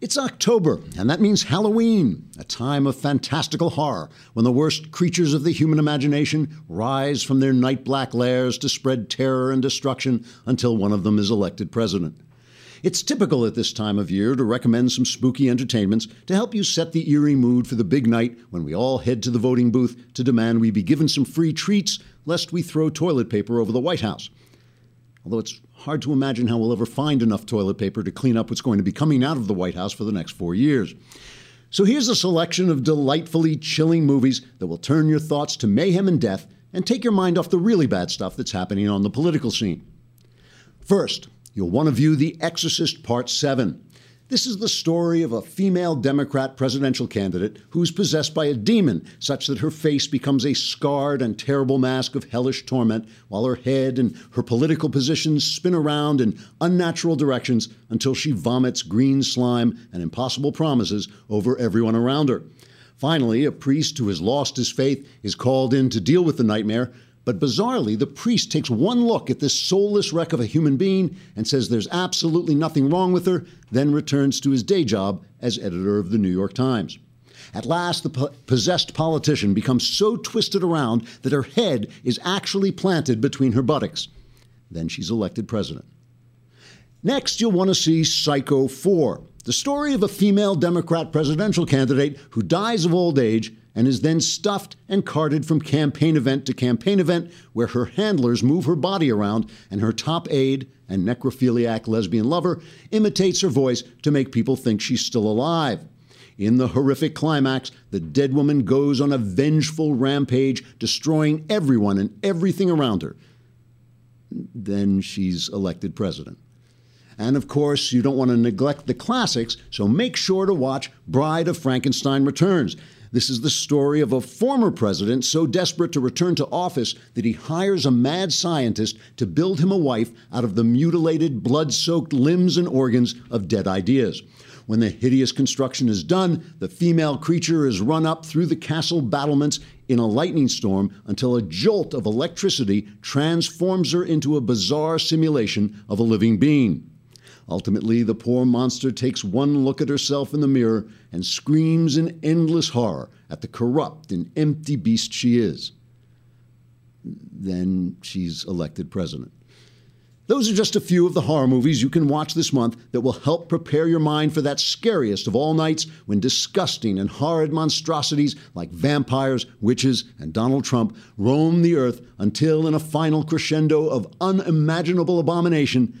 It's October, and that means Halloween, a time of fantastical horror when the worst creatures of the human imagination rise from their night black lairs to spread terror and destruction until one of them is elected president. It's typical at this time of year to recommend some spooky entertainments to help you set the eerie mood for the big night when we all head to the voting booth to demand we be given some free treats lest we throw toilet paper over the White House. Although it's hard to imagine how we'll ever find enough toilet paper to clean up what's going to be coming out of the White House for the next four years. So here's a selection of delightfully chilling movies that will turn your thoughts to mayhem and death and take your mind off the really bad stuff that's happening on the political scene. First, you'll want to view The Exorcist Part 7. This is the story of a female Democrat presidential candidate who's possessed by a demon, such that her face becomes a scarred and terrible mask of hellish torment, while her head and her political positions spin around in unnatural directions until she vomits green slime and impossible promises over everyone around her. Finally, a priest who has lost his faith is called in to deal with the nightmare, but bizarrely, the priest takes one look at this soulless wreck of a human being and says there's absolutely nothing wrong with her, then returns to his day job as editor of the New York Times. At last, the po- possessed politician becomes so twisted around that her head is actually planted between her buttocks. Then she's elected president. Next, you'll want to see Psycho 4, the story of a female Democrat presidential candidate who dies of old age and is then stuffed and carted from campaign event to campaign event, where her handlers move her body around and her top aide and necrophiliac lesbian lover imitates her voice to make people think she's still alive. In the horrific climax, the dead woman goes on a vengeful rampage, destroying everyone and everything around her. Then she's elected president. And of course, you don't want to neglect the classics, so make sure to watch Bride of Frankenstein Returns. This is the story of a former president so desperate to return to office that he hires a mad scientist to build him a wife out of the mutilated, blood soaked limbs and organs of dead ideas. When the hideous construction is done, the female creature is run up through the castle battlements in a lightning storm until a jolt of electricity transforms her into a bizarre simulation of a living being. Ultimately, the poor monster takes one look at herself in the mirror and screams in endless horror at the corrupt and empty beast she is. Then she's elected president. Those are just a few of the horror movies you can watch this month that will help prepare your mind for that scariest of all nights when disgusting and horrid monstrosities like vampires, witches, and Donald Trump roam the earth until, in a final crescendo of unimaginable abomination,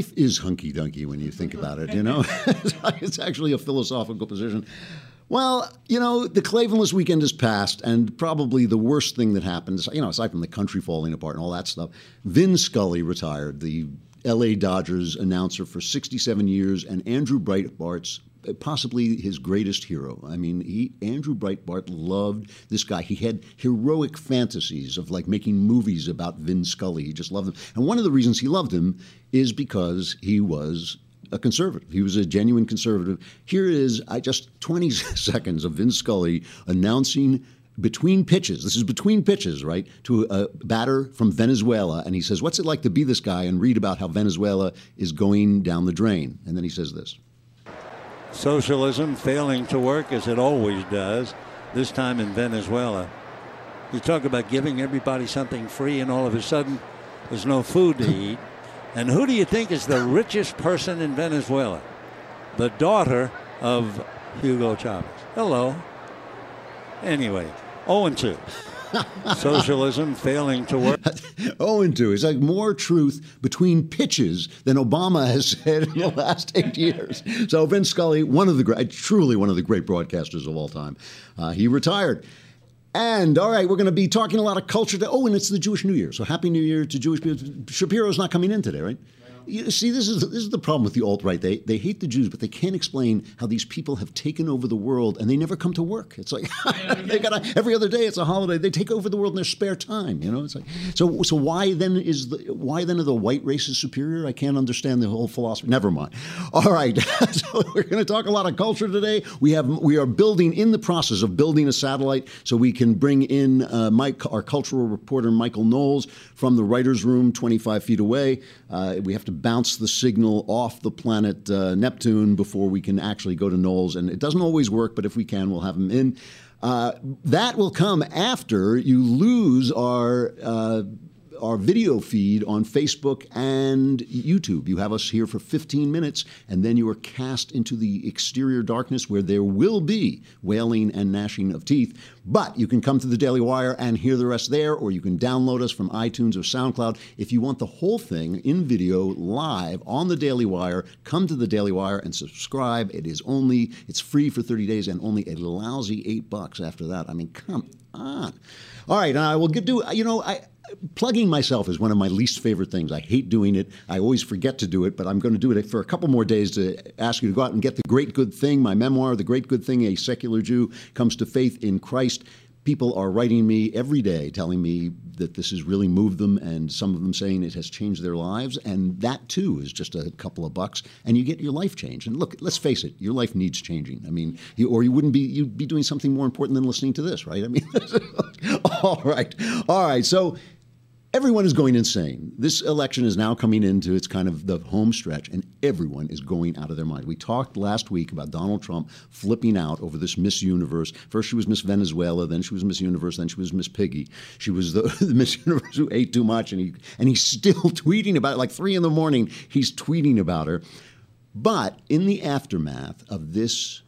Life is hunky dunky when you think about it, you know? it's actually a philosophical position. Well, you know, the Klavanless weekend has passed, and probably the worst thing that happened, you know, aside from the country falling apart and all that stuff, Vin Scully retired, the LA Dodgers announcer for 67 years, and Andrew Breitbart's possibly his greatest hero. I mean, he Andrew Breitbart loved this guy. He had heroic fantasies of like making movies about Vin Scully. He just loved him. And one of the reasons he loved him is because he was a conservative. He was a genuine conservative. Here is I just 20 seconds of Vin Scully announcing between pitches. This is between pitches, right? To a batter from Venezuela and he says, "What's it like to be this guy and read about how Venezuela is going down the drain?" And then he says this. Socialism failing to work as it always does, this time in Venezuela. You talk about giving everybody something free, and all of a sudden, there's no food to eat. And who do you think is the richest person in Venezuela? The daughter of Hugo Chavez. Hello. Anyway, 0 2. Socialism failing to work. 0 and 2. It's like more truth between pitches than Obama has said in the last eight years. So Vin Scully, one of the truly one of the great broadcasters of all time, uh, he retired. And all right, we're going to be talking a lot of culture. To, oh, and it's the Jewish New Year. So happy New Year to Jewish people. Shapiro's not coming in today, right? You see, this is this is the problem with the alt right. They they hate the Jews, but they can't explain how these people have taken over the world and they never come to work. It's like they got every other day. It's a holiday. They take over the world in their spare time. You know, it's like so. So why then is the why then are the white races superior? I can't understand the whole philosophy. Never mind. All right, so we're going to talk a lot of culture today. We have we are building in the process of building a satellite so we can bring in uh, Mike, our cultural reporter Michael Knowles from the writers' room, 25 feet away. Uh, we have to bounce the signal off the planet uh, Neptune before we can actually go to Knowles, and it doesn't always work, but if we can, we'll have them in. Uh, that will come after you lose our uh, our video feed on Facebook and YouTube. You have us here for 15 minutes, and then you are cast into the exterior darkness where there will be wailing and gnashing of teeth. But you can come to the Daily Wire and hear the rest there, or you can download us from iTunes or SoundCloud. If you want the whole thing in video live on the Daily Wire, come to the Daily Wire and subscribe. It is only, it's free for 30 days and only a lousy eight bucks after that. I mean, come on. All right, and I will get do, you know, I, plugging myself is one of my least favorite things. I hate doing it. I always forget to do it, but I'm going to do it for a couple more days to ask you to go out and get The Great Good Thing, my memoir, The Great Good Thing A Secular Jew Comes to Faith in Christ. People are writing me every day telling me that this has really moved them, and some of them saying it has changed their lives. And that too is just a couple of bucks, and you get your life changed. And look, let's face it, your life needs changing. I mean, you, or you wouldn't be you'd be doing something more important than listening to this, right? I mean, all right, all right. So everyone is going insane. This election is now coming into its kind of the home stretch, and everyone is going out of their mind. We talked last week about Donald Trump flipping out over this Miss Universe. First, she was Miss Venezuela, then she was Miss Universe, then she was Miss Piggy. She was the, the Miss Universe who ate too much, and he and he's still tweeting about it. Like three in the morning, he's tweeting about her. But in the aftermath of this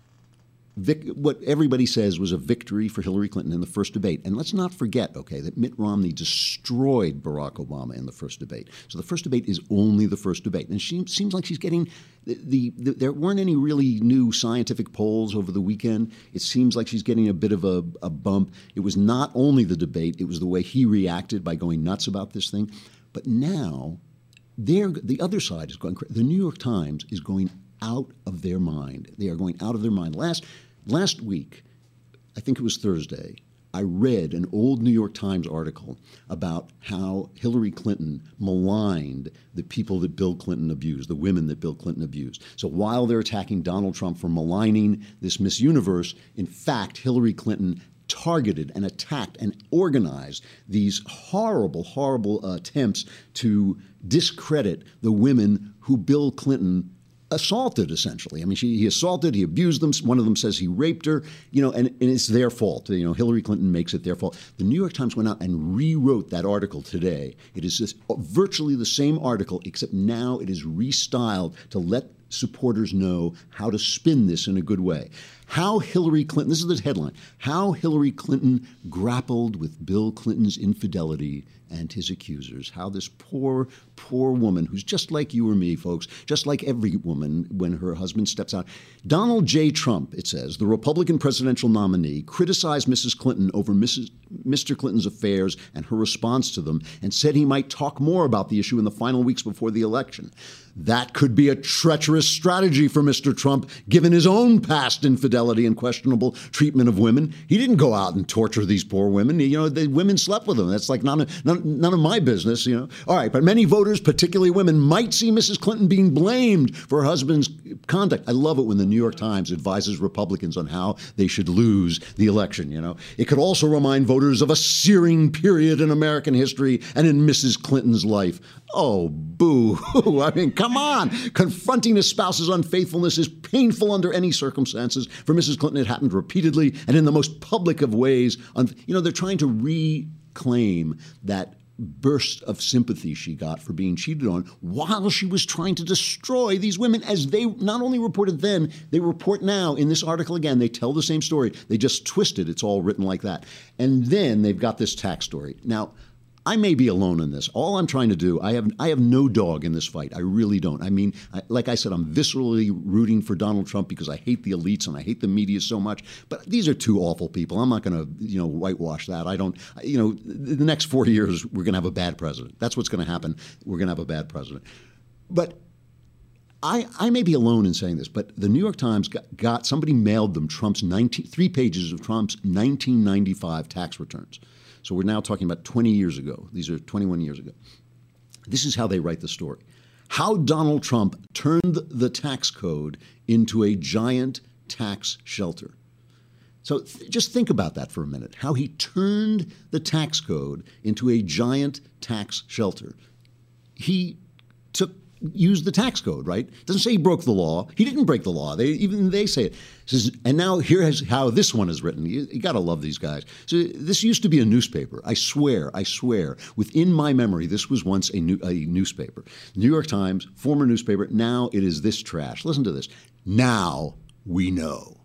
Vic, what everybody says was a victory for Hillary Clinton in the first debate. And let's not forget, okay, that Mitt Romney destroyed Barack Obama in the first debate. So the first debate is only the first debate. And she seems like she's getting the, the, the, there weren't any really new scientific polls over the weekend. It seems like she's getting a bit of a, a bump. It was not only the debate, it was the way he reacted by going nuts about this thing. But now, the other side is going. The New York Times is going out of their mind. They are going out of their mind. Last last week, I think it was Thursday, I read an old New York Times article about how Hillary Clinton maligned the people that Bill Clinton abused, the women that Bill Clinton abused. So while they're attacking Donald Trump for maligning this Miss Universe, in fact, Hillary Clinton targeted and attacked and organized these horrible, horrible uh, attempts to discredit the women who Bill Clinton assaulted essentially. I mean, she, he assaulted, he abused them. One of them says he raped her, you know, and, and it's their fault. You know, Hillary Clinton makes it their fault. The New York Times went out and rewrote that article today. It is this, virtually the same article, except now it is restyled to let supporters know how to spin this in a good way. How Hillary Clinton, this is the headline, how Hillary Clinton grappled with Bill Clinton's infidelity and his accusers. How this poor, poor woman, who's just like you or me, folks, just like every woman when her husband steps out. Donald J. Trump, it says, the Republican presidential nominee, criticized Mrs. Clinton over Mrs. Mr. Clinton's affairs and her response to them and said he might talk more about the issue in the final weeks before the election. That could be a treacherous strategy for Mr. Trump, given his own past infidelity and questionable treatment of women. He didn't go out and torture these poor women. You know, the women slept with him. That's like none of, none, none of my business, you know. All right, but many voters, particularly women, might see Mrs. Clinton being blamed for her husband's conduct. I love it when the New York Times advises Republicans on how they should lose the election, you know. It could also remind voters of a searing period in American history and in Mrs. Clinton's life. Oh, boo. I mean, come on. Confronting a spouse's unfaithfulness is painful under any circumstances. For Mrs. Clinton, it happened repeatedly and in the most public of ways. You know, they're trying to reclaim that burst of sympathy she got for being cheated on while she was trying to destroy these women as they not only reported then they report now in this article again they tell the same story they just twist it it's all written like that and then they've got this tax story now I may be alone in this. All I'm trying to do, I have, I have no dog in this fight. I really don't. I mean, I, like I said, I'm viscerally rooting for Donald Trump because I hate the elites and I hate the media so much. But these are two awful people. I'm not going to, you know, whitewash that. I don't, you know, the next four years we're going to have a bad president. That's what's going to happen. We're going to have a bad president. But I, I may be alone in saying this, but the New York Times got, got somebody mailed them Trump's 19, three pages of Trump's 1995 tax returns. So we're now talking about 20 years ago. These are 21 years ago. This is how they write the story. How Donald Trump turned the tax code into a giant tax shelter. So th- just think about that for a minute. How he turned the tax code into a giant tax shelter. He took used the tax code, right? Doesn't say he broke the law. He didn't break the law. They even they say it. Says, and now here is how this one is written. You, you got to love these guys. So this used to be a newspaper. I swear, I swear, within my memory, this was once a, new, a newspaper. New York Times, former newspaper. Now it is this trash. Listen to this. Now we know.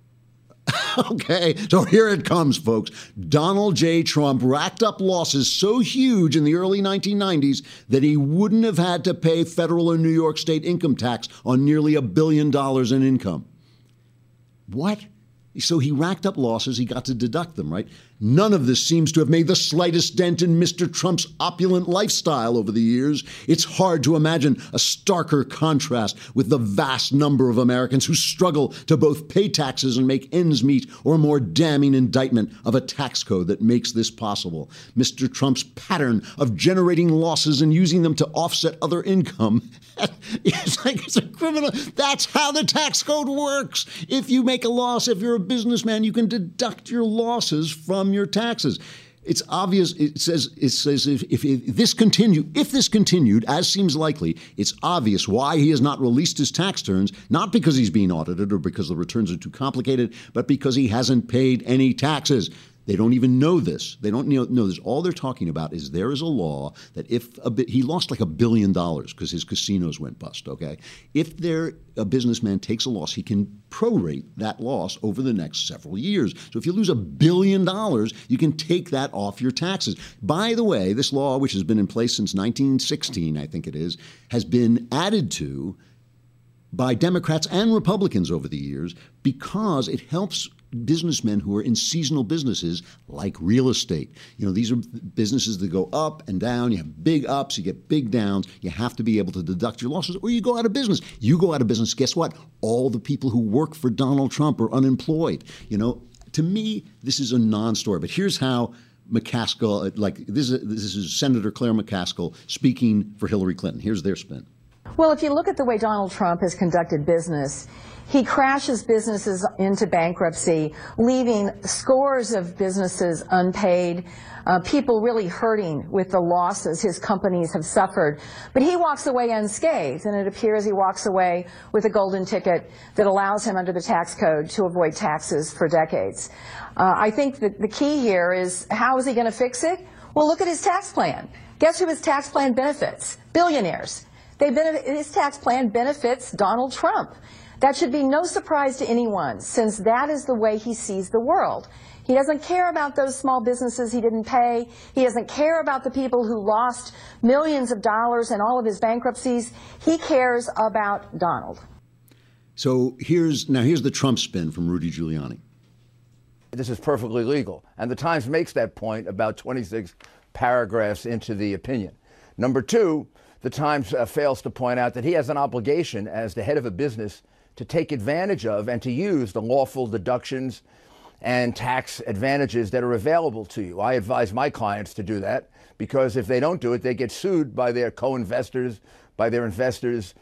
okay, so here it comes, folks. Donald J. Trump racked up losses so huge in the early 1990s that he wouldn't have had to pay federal or New York state income tax on nearly a billion dollars in income. What? So he racked up losses, he got to deduct them, right? None of this seems to have made the slightest dent in Mr. Trump's opulent lifestyle over the years. It's hard to imagine a starker contrast with the vast number of Americans who struggle to both pay taxes and make ends meet, or a more damning indictment of a tax code that makes this possible. Mr. Trump's pattern of generating losses and using them to offset other income. it's like it's a criminal. That's how the tax code works. If you make a loss, if you're a businessman, you can deduct your losses from your taxes. It's obvious. It says it says if, if, if this continue if this continued as seems likely, it's obvious why he has not released his tax returns. Not because he's being audited or because the returns are too complicated, but because he hasn't paid any taxes. They don't even know this. They don't know, this. All they're talking about is there is a law that if a he lost like a billion dollars because his casinos went bust. Okay, if there a businessman takes a loss, he can prorate that loss over the next several years. So if you lose a billion dollars, you can take that off your taxes. By the way, this law, which has been in place since 1916, I think it is, has been added to by Democrats and Republicans over the years because it helps businessmen who are in seasonal businesses like real estate. You know, these are businesses that go up and down. You have big ups, you get big downs. You have to be able to deduct your losses or you go out of business. You go out of business, guess what? All the people who work for Donald Trump are unemployed. You know, to me, this is a non story. But here's how McCaskill, like this is, this is Senator Claire McCaskill speaking for Hillary Clinton. Here's their spin. Well, if you look at the way Donald Trump has conducted business, he crashes businesses into bankruptcy, leaving scores of businesses unpaid, uh, people really hurting with the losses his companies have suffered. But he walks away unscathed, and it appears he walks away with a golden ticket that allows him under the tax code to avoid taxes for decades. Uh, I think that the key here is how is he going to fix it? Well, look at his tax plan. Guess who his tax plan benefits? Billionaires. They benefit, his tax plan benefits Donald Trump. That should be no surprise to anyone, since that is the way he sees the world. He doesn't care about those small businesses he didn't pay. He doesn't care about the people who lost millions of dollars in all of his bankruptcies. He cares about Donald. So here's now here's the Trump spin from Rudy Giuliani. This is perfectly legal. And the Times makes that point about 26 paragraphs into the opinion. Number two, the Times uh, fails to point out that he has an obligation as the head of a business to take advantage of and to use the lawful deductions and tax advantages that are available to you. I advise my clients to do that because if they don't do it, they get sued by their co investors, by their investors.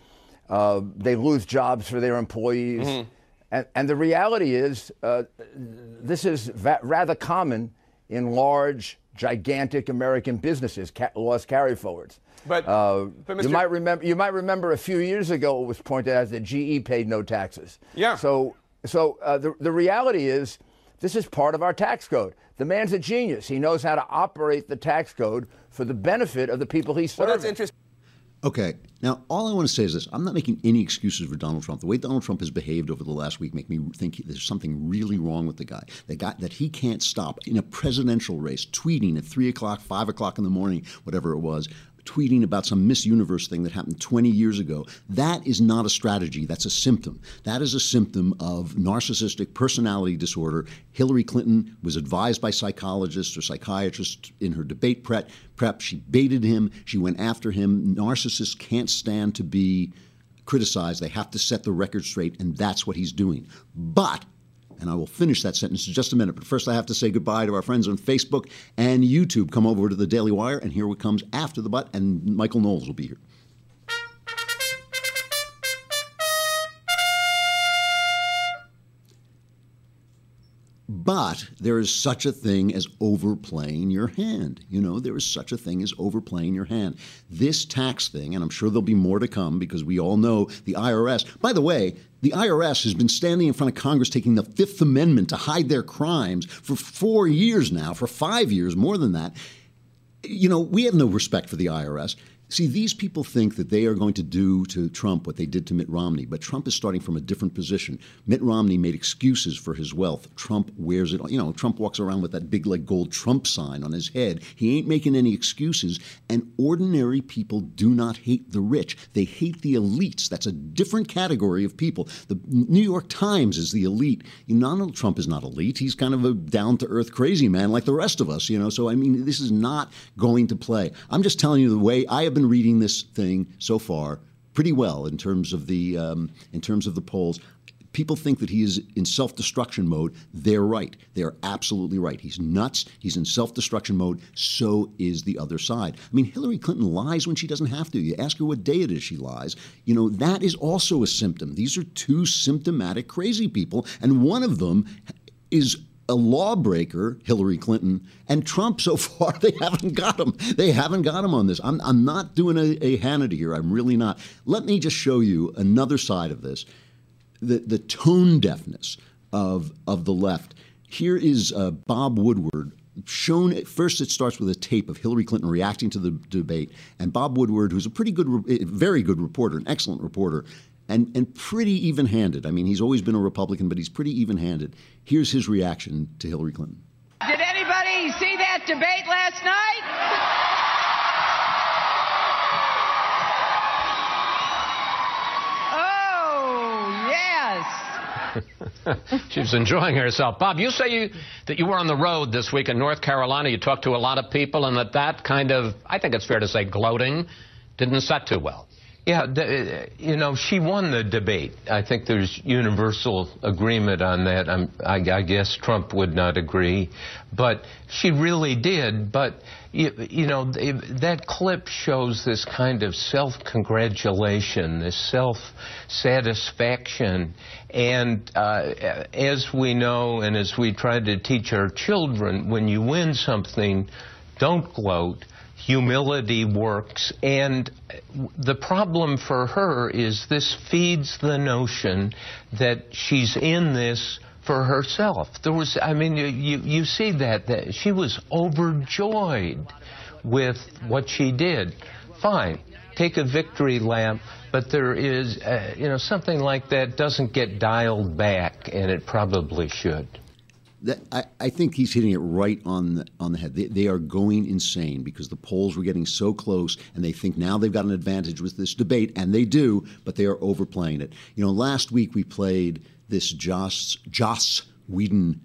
Uh, they lose jobs for their employees. Mm-hmm. And, and, the reality is, uh, this is va- rather common in large, gigantic American businesses, ca- loss carry forwards. But, uh, but you might remember you might remember a few years ago it was pointed out that GE paid no taxes. Yeah. So so uh, the the reality is this is part of our tax code. The man's a genius. He knows how to operate the tax code for the benefit of the people he serves. Well, that's interesting. Okay. Now, all I want to say is this: I'm not making any excuses for Donald Trump. The way Donald Trump has behaved over the last week make me think there's something really wrong with the guy. The guy that he can't stop in a presidential race, tweeting at three o'clock, five o'clock in the morning, whatever it was, tweeting about some Miss Universe thing that happened 20 years ago. That is not a strategy, that's a symptom. That is a symptom of narcissistic personality disorder. Hillary Clinton was advised by psychologists or psychiatrists in her debate prep. prep. She baited him, she went after him. Narcissists can't stand to be criticized, they have to set the record straight, and that's what he's doing. But and I will finish that sentence in just a minute. But first, I have to say goodbye to our friends on Facebook and YouTube. Come over to the Daily Wire, and hear what comes after the but, and Michael Knowles will be here. But there is such a thing as overplaying your hand. You know, there is such a thing as overplaying your hand. This tax thing, and I'm sure there'll be more to come because we all know the IRS. By the way, the IRS has been standing in front of Congress taking the Fifth Amendment to hide their crimes for four years now, for five years, more than that. You know, we have no respect for the IRS. See, these people think that they are going to do to Trump what they did to Mitt Romney, but Trump is starting from a different position. Mitt Romney made excuses for his wealth. Trump wears it. You know, Trump walks around with that big, like, gold Trump sign on his head. He ain't making any excuses. And ordinary people do not hate the rich. They hate the elites. That's a different category of people. The New York Times is the elite. Donald Trump is not elite. He's kind of a down to earth crazy man like the rest of us, you know. So, I mean, this is not going to play. I'm just telling you the way I have been reading this thing so far pretty well in terms of the um, in terms of the polls. People think that he is in self destruction mode. They're right. They're absolutely right. He's nuts. He's in self destruction mode. So is the other side. I mean, Hillary Clinton lies when she doesn't have to. You ask her what day it is she lies. You know, that is also a symptom. These are two symptomatic crazy people, and one of them is a lawbreaker, Hillary Clinton, and Trump so far, they haven't got him. They haven't got him on this. I'm, I'm not doing a, a Hannity here. I'm really not. Let me just show you another side of this the, the tone deafness of, of the left. Here is uh, Bob Woodward shown at first it starts with a tape of Hillary Clinton reacting to the debate and Bob Woodward who's a pretty good very good reporter an excellent reporter and, and pretty even handed. I mean, he's always been a Republican, but he's pretty even handed. Here's his reaction to Hillary Clinton. Did anybody see that debate last night? Oh, yes. She was enjoying herself. Bob, you say you, that you were on the road this week in North Carolina. You talked to a lot of people, and that that kind of, I think it's fair to say, gloating didn't set too well. Yeah, the, you know, she won the debate. I think there's universal agreement on that. I, I guess Trump would not agree, but she really did. But you, you know, that clip shows this kind of self-congratulation, this self-satisfaction, and uh, as we know, and as we try to teach our children, when you win something, don't gloat humility works. And the problem for her is this feeds the notion that she's in this for herself. There was, I mean, you, you see that, that she was overjoyed with what she did. Fine, take a victory lap, but there is, uh, you know, something like that doesn't get dialed back, and it probably should. That, I, I, think he's hitting it right on the, on the head. They, they, are going insane because the polls were getting so close, and they think now they've got an advantage with this debate, and they do, but they are overplaying it. You know, last week we played this Joss Joss Whedon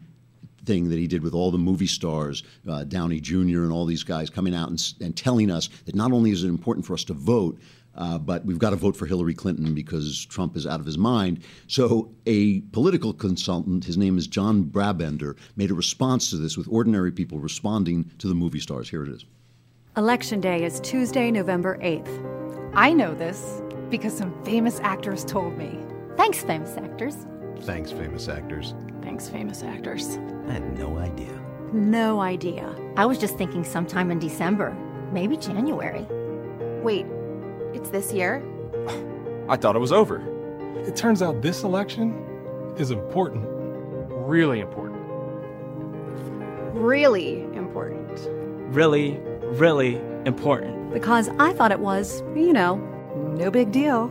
thing that he did with all the movie stars, uh, Downey Jr. and all these guys coming out and, and telling us that not only is it important for us to vote, uh, but we've got to vote for Hillary Clinton because Trump is out of his mind. So, a political consultant, his name is John Brabender, made a response to this with ordinary people responding to the movie stars. Here it is. Election Day is Tuesday, November 8th. I know this because some famous actors told me. Thanks, famous actors. Thanks, famous actors. Thanks, famous actors. I had no idea. No idea. I was just thinking sometime in December, maybe January. Wait, it's this year? I thought it was over. It turns out this election is important. Really important. Really important. Really, really important. Because I thought it was, you know, no big deal.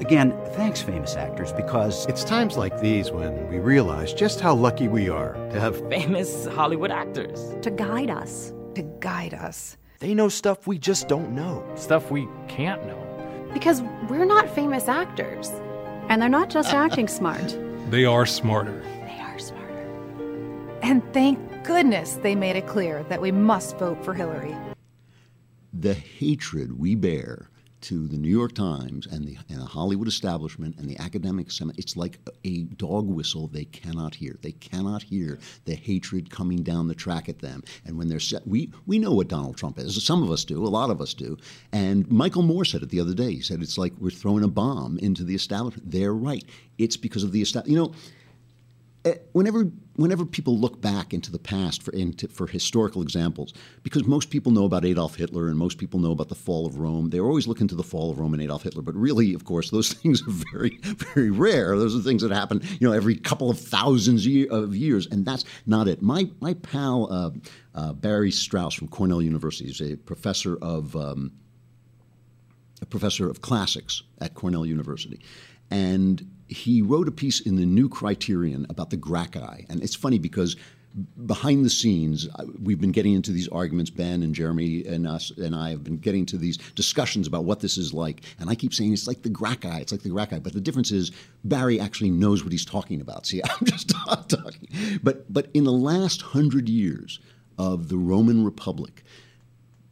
Again, thanks, famous actors, because it's times like these when we realize just how lucky we are to have famous Hollywood actors to guide us. To guide us They know stuff we just don't know. Stuff we can't know. Because we're not famous actors. And they're not just uh, uh, acting smart. They are smarter. They are smarter. And thank goodness they made it clear that we must vote for Hillary. The hatred we bear to the New York Times and the, and the Hollywood establishment and the academic it's like a dog whistle they cannot hear. They cannot hear the hatred coming down the track at them. And when they're set, we we know what Donald Trump is. Some of us do, a lot of us do. And Michael Moore said it the other day. He said it's like we're throwing a bomb into the establishment. They're right. It's because of the establishment. You know whenever whenever people look back into the past for into, for historical examples, because most people know about Adolf Hitler and most people know about the fall of Rome, they're always looking to the fall of Rome and Adolf Hitler. But really, of course, those things are very very rare. Those are things that happen, you know, every couple of thousands of years, and that's not it. My my pal uh, uh, Barry Strauss from Cornell University is a professor of um, a professor of classics at Cornell University, and he wrote a piece in the New Criterion about the Gracchi. And it's funny because behind the scenes, uh, we've been getting into these arguments. Ben and Jeremy and us and I have been getting to these discussions about what this is like. And I keep saying it's like the Gracchi. It's like the Gracchi. But the difference is Barry actually knows what he's talking about. See, I'm just not talking. But but in the last hundred years of the Roman Republic,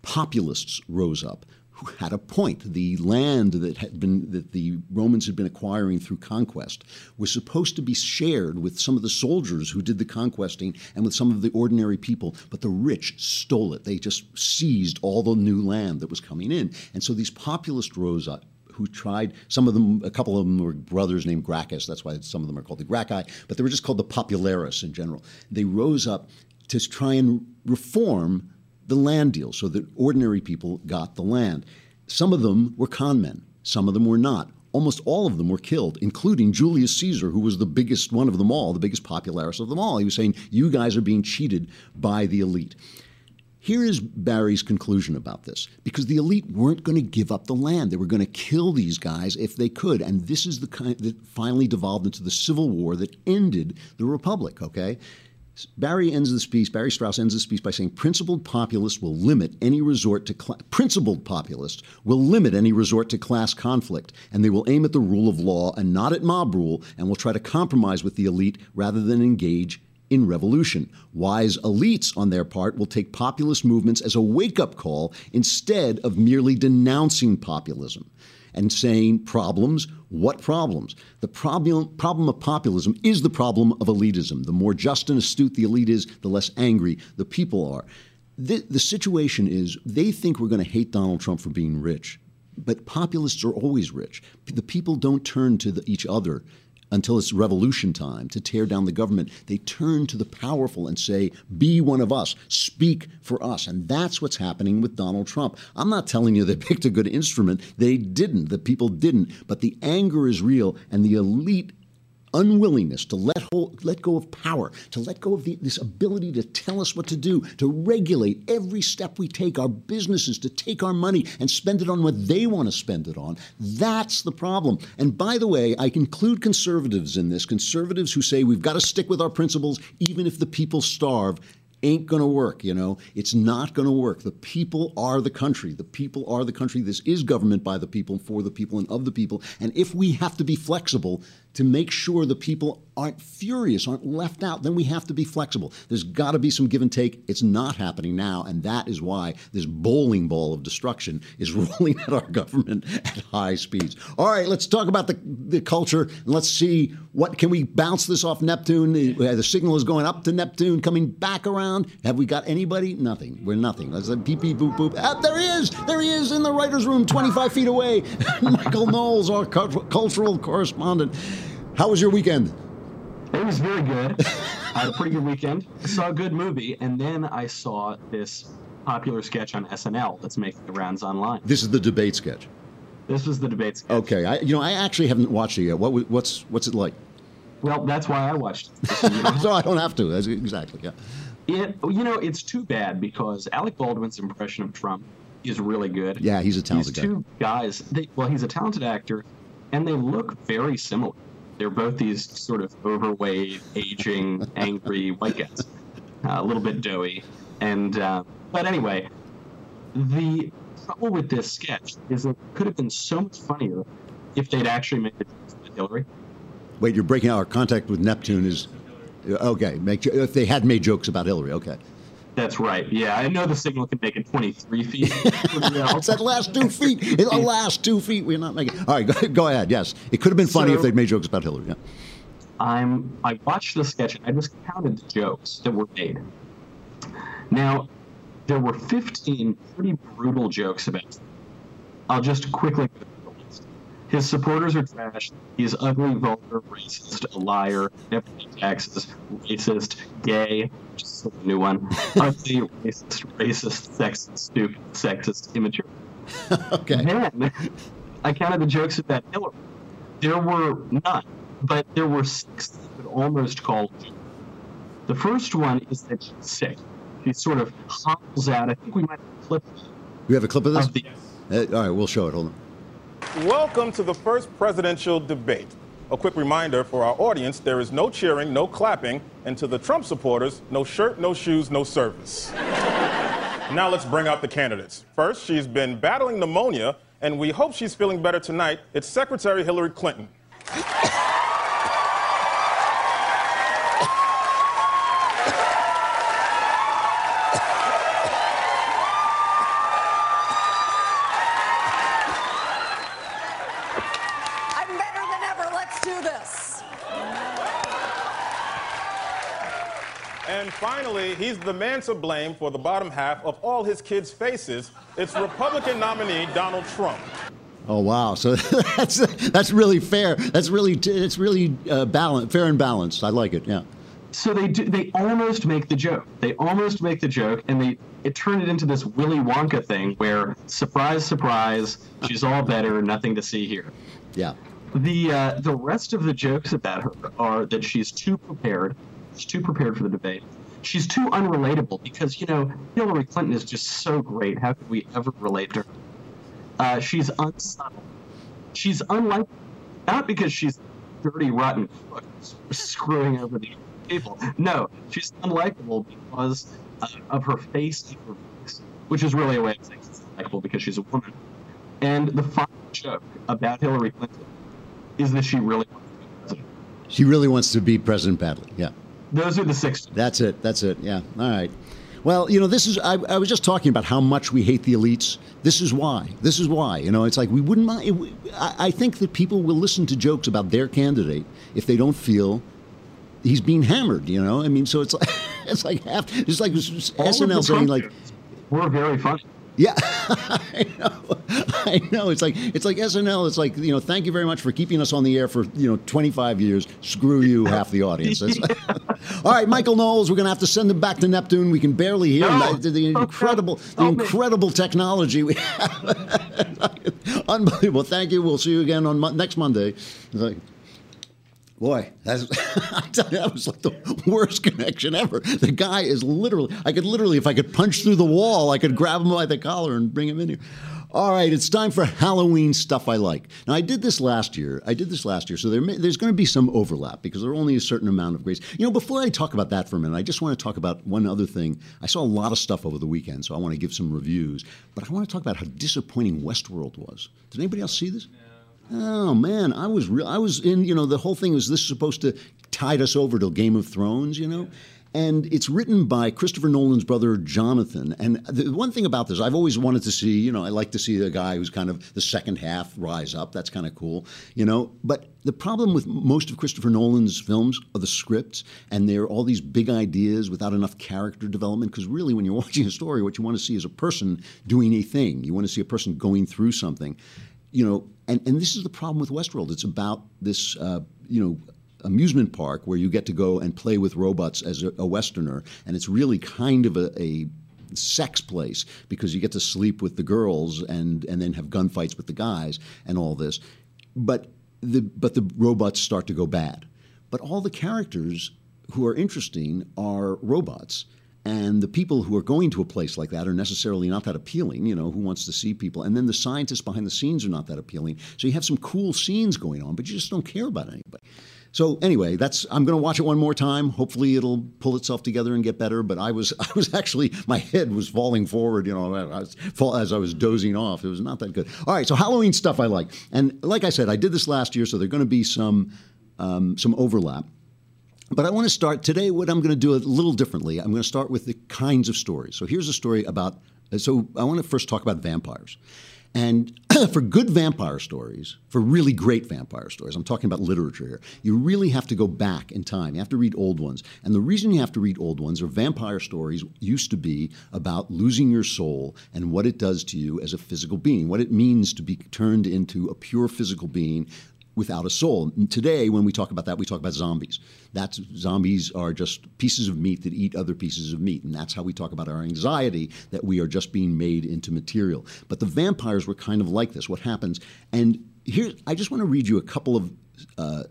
populists rose up who had a point. The land that had been that the Romans had been acquiring through conquest was supposed to be shared with some of the soldiers who did the conquesting and with some of the ordinary people, but the rich stole it. They just seized all the new land that was coming in. And so these populists rose up who tried. Some of them, a couple of them were brothers named Gracchus. That's why some of them are called the Gracchi, but they were just called the Populares in general. They rose up to try and reform the land deal so that ordinary people got the land. Some of them were con men, some of them were not. Almost all of them were killed, including Julius Caesar, who was the biggest one of them all, the biggest popularis of them all. He was saying, You guys are being cheated by the elite. Here is Barry's conclusion about this because the elite weren't going to give up the land. They were going to kill these guys if they could. And this is the kind that finally devolved into the civil war that ended the republic, okay? Barry ends the speech, Barry Strauss ends the speech by saying principled populists will limit any resort to cl- principled populists will limit any resort to class conflict and they will aim at the rule of law and not at mob rule and will try to compromise with the elite rather than engage in revolution. Wise elites, on their part, will take populist movements as a wake up call instead of merely denouncing populism and saying problems. What problems? The problem, problem of populism is the problem of elitism. The more just and astute the elite is, the less angry the people are. The, the situation is they think we're going to hate Donald Trump for being rich. But populists are always rich. The people don't turn to the, each other until it's revolution time to tear down the government. They turn to the powerful and say, Be one of us, speak for us. And that's what's happening with Donald Trump. I'm not telling you they picked a good instrument. They didn't. The people didn't. But the anger is real, and the elite unwillingness to let, hold, let go of power, to let go of the, this ability to tell us what to do, to regulate every step we take, our businesses, to take our money and spend it on what they want to spend it on. That's the problem. And by the way, I include conservatives in this conservatives who say we've got to stick with our principles even if the people starve ain't going to work, you know. It's not going to work. The people are the country. The people are the country. This is government by the people, for the people, and of the people. And if we have to be flexible to make sure the people aren't furious, aren't left out, then we have to be flexible. There's got to be some give and take. It's not happening now, and that is why this bowling ball of destruction is rolling at our government at high speeds. All right, let's talk about the, the culture, and let's see what can we bounce this off Neptune. The signal is going up to Neptune, coming back around. Have we got anybody? Nothing. We're nothing. Let's like beep boop boop. Ah, there he is. There he is in the writers' room, 25 feet away. Michael Knowles, our cultural correspondent. How was your weekend? It was very good. I had a pretty good weekend. I saw a good movie, and then I saw this popular sketch on SNL that's making the rounds online. This is the debate sketch. This was the debate sketch. Okay, I, you know, I actually haven't watched it yet. What, what's what's it like? Well, that's why I watched it. so I don't have to. That's exactly, yeah. It, you know, it's too bad because Alec Baldwin's impression of Trump is really good. Yeah, he's a talented These two guys, they, well, he's a talented actor, and they look very similar. They're both these sort of overweight, aging, angry white guys, uh, a little bit doughy. And uh, but anyway, The trouble with this sketch is that it could have been so much funnier if they'd actually made jokes with Hillary. Wait, you're breaking our contact with Neptune is okay. Make if they had made jokes about Hillary, okay. That's right. Yeah, I know the signal can make it 23 feet. it's that last two feet. It's the last two feet. We're not making. All right, go, go ahead. Yes, it could have been funny So- if they'd made jokes about Hillary. Yeah. I'm I watched the sketch and I just counted the jokes that were made. Now, there were 15 pretty brutal jokes about. him. I'll just quickly go through the list. His supporters are trash. He's ugly, vulgar, racist, a liar, never taxes, racist, gay, which is a new one, ugly, racist, racist, sexist, stupid, sexist, immature. okay. Then I counted the jokes about Hillary. There were none, but there were six that could almost call. The first one is that she's sick. She sort of hobbles out. I think we might have clipped We have a clip of this. Of the- Uh, all right, we'll show it. Hold on. Welcome to the first presidential debate. A quick reminder for our audience there is no cheering, no clapping, and to the Trump supporters, no shirt, no shoes, no service. now let's bring out the candidates. First, she's been battling pneumonia, and we hope she's feeling better tonight. It's Secretary Hillary Clinton. The man to blame for the bottom half of all his kids' faces. It's Republican nominee Donald Trump. Oh wow! So that's that's really fair. That's really it's really uh, balanced, fair and balanced. I like it. Yeah. So they do, they almost make the joke. They almost make the joke, and they it turned it into this Willy Wonka thing where surprise, surprise, she's all better, nothing to see here. Yeah. The uh, the rest of the jokes about her are that she's too prepared. She's too prepared for the debate. She's too unrelatable because you know Hillary Clinton is just so great. How could we ever relate to her? Uh, she's unsubtle. She's unlike not because she's dirty, rotten screwing over the people. No, she's unlikable because uh, of her face her voice, which is really a way of saying she's unlikable because she's a woman. And the final joke about Hillary Clinton is that she really wants to be president. She really wants to beat President badly. Yeah. Those are the six. That's it. That's it. Yeah. All right. Well, you know, this is. I, I was just talking about how much we hate the elites. This is why. This is why. You know, it's like we wouldn't mind. It, I, I think that people will listen to jokes about their candidate if they don't feel he's being hammered. You know, I mean, so it's like it's like half. It's like All SNL saying like. We're very funny. Yeah, I know. I know. It's like it's like SNL. It's like you know. Thank you very much for keeping us on the air for you know 25 years. Screw you, half the audience. All right, Michael Knowles. We're going to have to send him back to Neptune. We can barely hear him. The, the incredible, the incredible technology we have. Unbelievable. Thank you. We'll see you again on Mon- next Monday. Boy, that's I tell you, that was like the worst connection ever. The guy is literally, I could literally, if I could punch through the wall, I could grab him by the collar and bring him in here. All right, it's time for Halloween stuff I like. Now, I did this last year. I did this last year, so there may, there's going to be some overlap because there are only a certain amount of grades. You know, before I talk about that for a minute, I just want to talk about one other thing. I saw a lot of stuff over the weekend, so I want to give some reviews. But I want to talk about how disappointing Westworld was. Did anybody else see this? Oh man, I was real. I was in. You know, the whole thing was this is supposed to tide us over to Game of Thrones. You know. And it's written by Christopher Nolan's brother Jonathan. And the one thing about this, I've always wanted to see, you know, I like to see a guy who's kind of the second half rise up. That's kind of cool, you know. But the problem with most of Christopher Nolan's films are the scripts, and they're all these big ideas without enough character development. Because really, when you're watching a story, what you want to see is a person doing a thing. You want to see a person going through something you know, and, and this is the problem with Westworld. It's about this, uh, you know, amusement park where you get to go and play with robots as a, a Westerner, and it's really kind of a, a sex place because you get to sleep with the girls and and then have gunfights with the guys and all this, but the but the robots start to go bad, but all the characters who are interesting are robots. And the people who are going to a place like that are necessarily not that appealing, you know, who wants to see people. And then the scientists behind the scenes are not that appealing. So you have some cool scenes going on, but you just don't care about anybody. So anyway, that's I'm going to watch it one more time. Hopefully, it'll pull itself together and get better. But I was I was actually my head was falling forward, you know, as, as I was dozing off. It was not that good. All right, so Halloween stuff I like, and like I said, I did this last year, so there's going to be some um, some overlap. But I want to start today. What I'm going to do a little differently. I'm going to start with the kinds of stories. So here's a story about. So I want to first talk about vampires. And for good vampire stories, for really great vampire stories, I'm talking about literature here, you really have to go back in time. You have to read old ones. And the reason you have to read old ones are vampire stories used to be about losing your soul and what it does to you as a physical being, what it means to be turned into a pure physical being without a soul. And today, when we talk about that, we talk about zombies. That's zombies are just pieces of meat that eat other pieces of meat, and that's how we talk about our anxiety that we are just being made into material. But the vampires were kind of like this. What happens? And here, I just want to read you a couple of. Uh,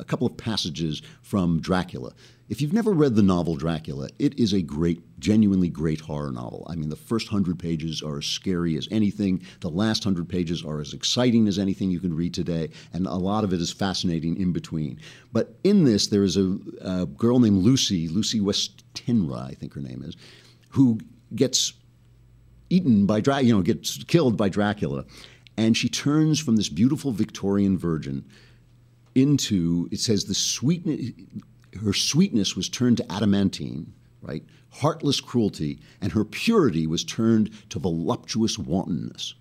a couple of passages from Dracula. If you've never read the novel Dracula, it is a great, genuinely great horror novel. I mean, the first hundred pages are as scary as anything. The last hundred pages are as exciting as anything you can read today, and a lot of it is fascinating in between. But in this, there is a, a girl named Lucy, Lucy Westenra, I think her name is, who gets eaten by Dracula, you know, gets killed by Dracula, and she turns from this beautiful Victorian virgin into it says the sweetness her sweetness was turned to adamantine right? Heartless cruelty and her purity was turned to voluptuous wantonness.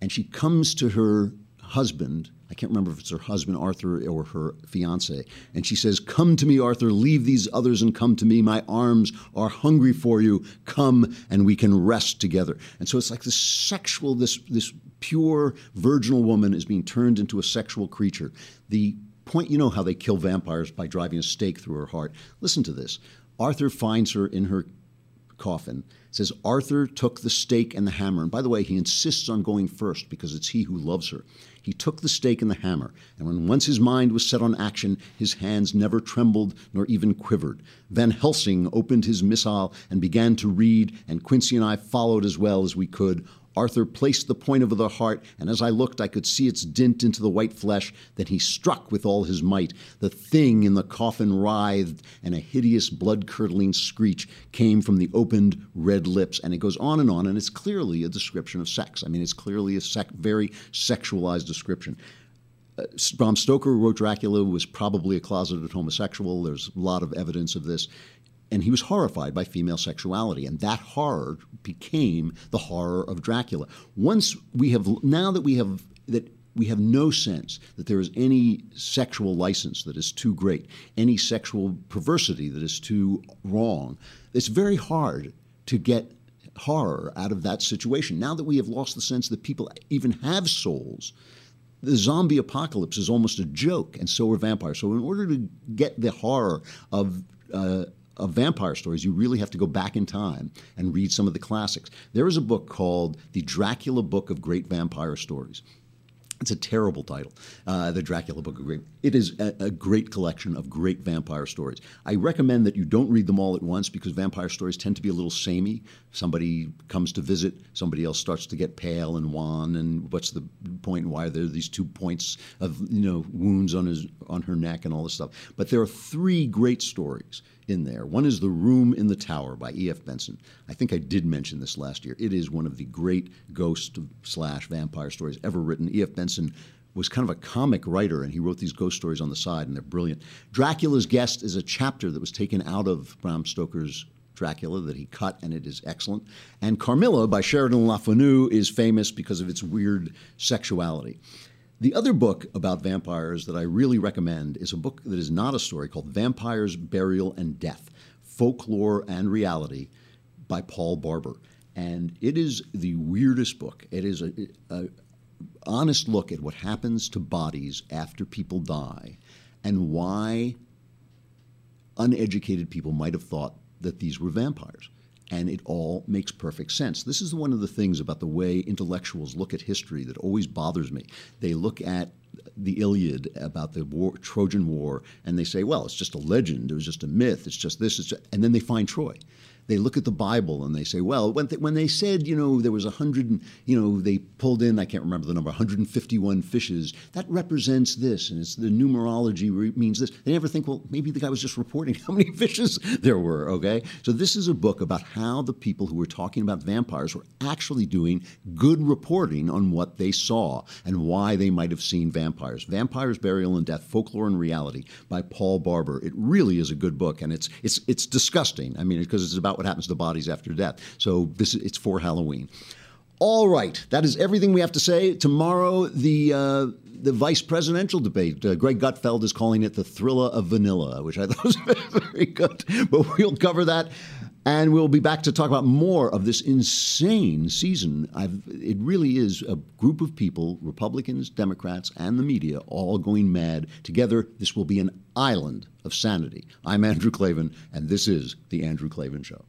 And she comes to her husband i can't remember if it's her husband arthur or her fiance and she says come to me arthur leave these others and come to me. My arms are hungry for you. Come and we can rest together. And so it's like this sexual this this pure virginal woman is being turned into a sexual creature. The point, you know how they kill vampires by driving a stake through her heart. Listen to this. Arthur finds her in her coffin. Says Arthur took the stake and the hammer. And by the way, he insists on going first because it's he who loves her. He took the stake and the hammer, and when once his mind was set on action, his hands never trembled nor even quivered. Van Helsing opened his missal and began to read, and Quincey and I followed as well as we could. Arthur placed the point over the heart, and as I looked, I could see its dint into the white flesh. Then he struck with all his might. The thing in the coffin writhed, and a hideous, blood curdling screech came from the opened red lips. And it goes on and on, and it's clearly a description of sex. I mean, it's clearly a sec- very sexualized description. Uh, Bram Stoker wrote Dracula was probably a closeted homosexual. There's a lot of evidence of this and he was horrified by female sexuality and that horror became the horror of dracula once we have now that we have that we have no sense that there is any sexual license that is too great any sexual perversity that is too wrong it's very hard to get horror out of that situation now that we have lost the sense that people even have souls the zombie apocalypse is almost a joke, and so are vampires. So, in order to get the horror of uh, of vampire stories, you really have to go back in time and read some of the classics. There is a book called The Dracula Book of Great Vampire Stories. It's a terrible title, uh, The Dracula Book of Great. It is a, a, great collection of great vampire stories. I recommend that you don't read them all at once because vampire stories tend to be a little samey. Somebody comes to visit, somebody else starts to get pale and wan, and what's the point? Why are there these two points of you know wounds on his on her neck and all this stuff? But there are three great stories in there. One is The Room in the Tower by E.F. Benson. I think I did mention this last year. It is one of the great ghost slash vampire stories ever written. E.F. Benson was kind of a comic writer, and he wrote these ghost stories on the side, and they're brilliant. Dracula's Guest is a chapter that was taken out of Bram Stoker's Dracula that he cut, and it is excellent. And Carmilla by Sheridan Le Fanu is famous because of its weird sexuality. The other book about vampires that I really recommend is a book that is not a story called Vampires, Burial, and Death Folklore and Reality by Paul Barber. And it is the weirdest book. It is a, honest look at what happens to bodies after people die and why uneducated people might have thought that these were vampires and it all makes perfect sense. This is one of the things about the way intellectuals look at history that always bothers me. They look at the Iliad about the war, Trojan War, and they say, "Well, it's just a legend. It was just a myth. It's just this." It's just, and then they find Troy. They look at the Bible and they say, well, when they, when they said, you know, there was a hundred, you know, they pulled in, I can't remember the number, 151 fishes. That represents this, and it's the numerology re- means this. They never think, well, maybe the guy was just reporting how many fishes there were. Okay, so this is a book about how the people who were talking about vampires were actually doing good reporting on what they saw and why they might have seen vampires. Vampires, Burial and Death: Folklore and Reality by Paul Barber. It really is a good book, and it's it's it's disgusting. I mean, because it's about what happens to bodies after death. So this it's for Halloween. All right, that is everything we have to say. Tomorrow, the uh, the vice presidential debate. Uh, Greg Gutfeld is calling it the thriller of vanilla, which I thought was very good. But we'll cover that. And we'll be back to talk about more of this insane season. I've, it really is a group of people, Republicans, Democrats, and the media, all going mad. Together, this will be an island of sanity. I'm Andrew Klavan, and this is The Andrew Klavan Show.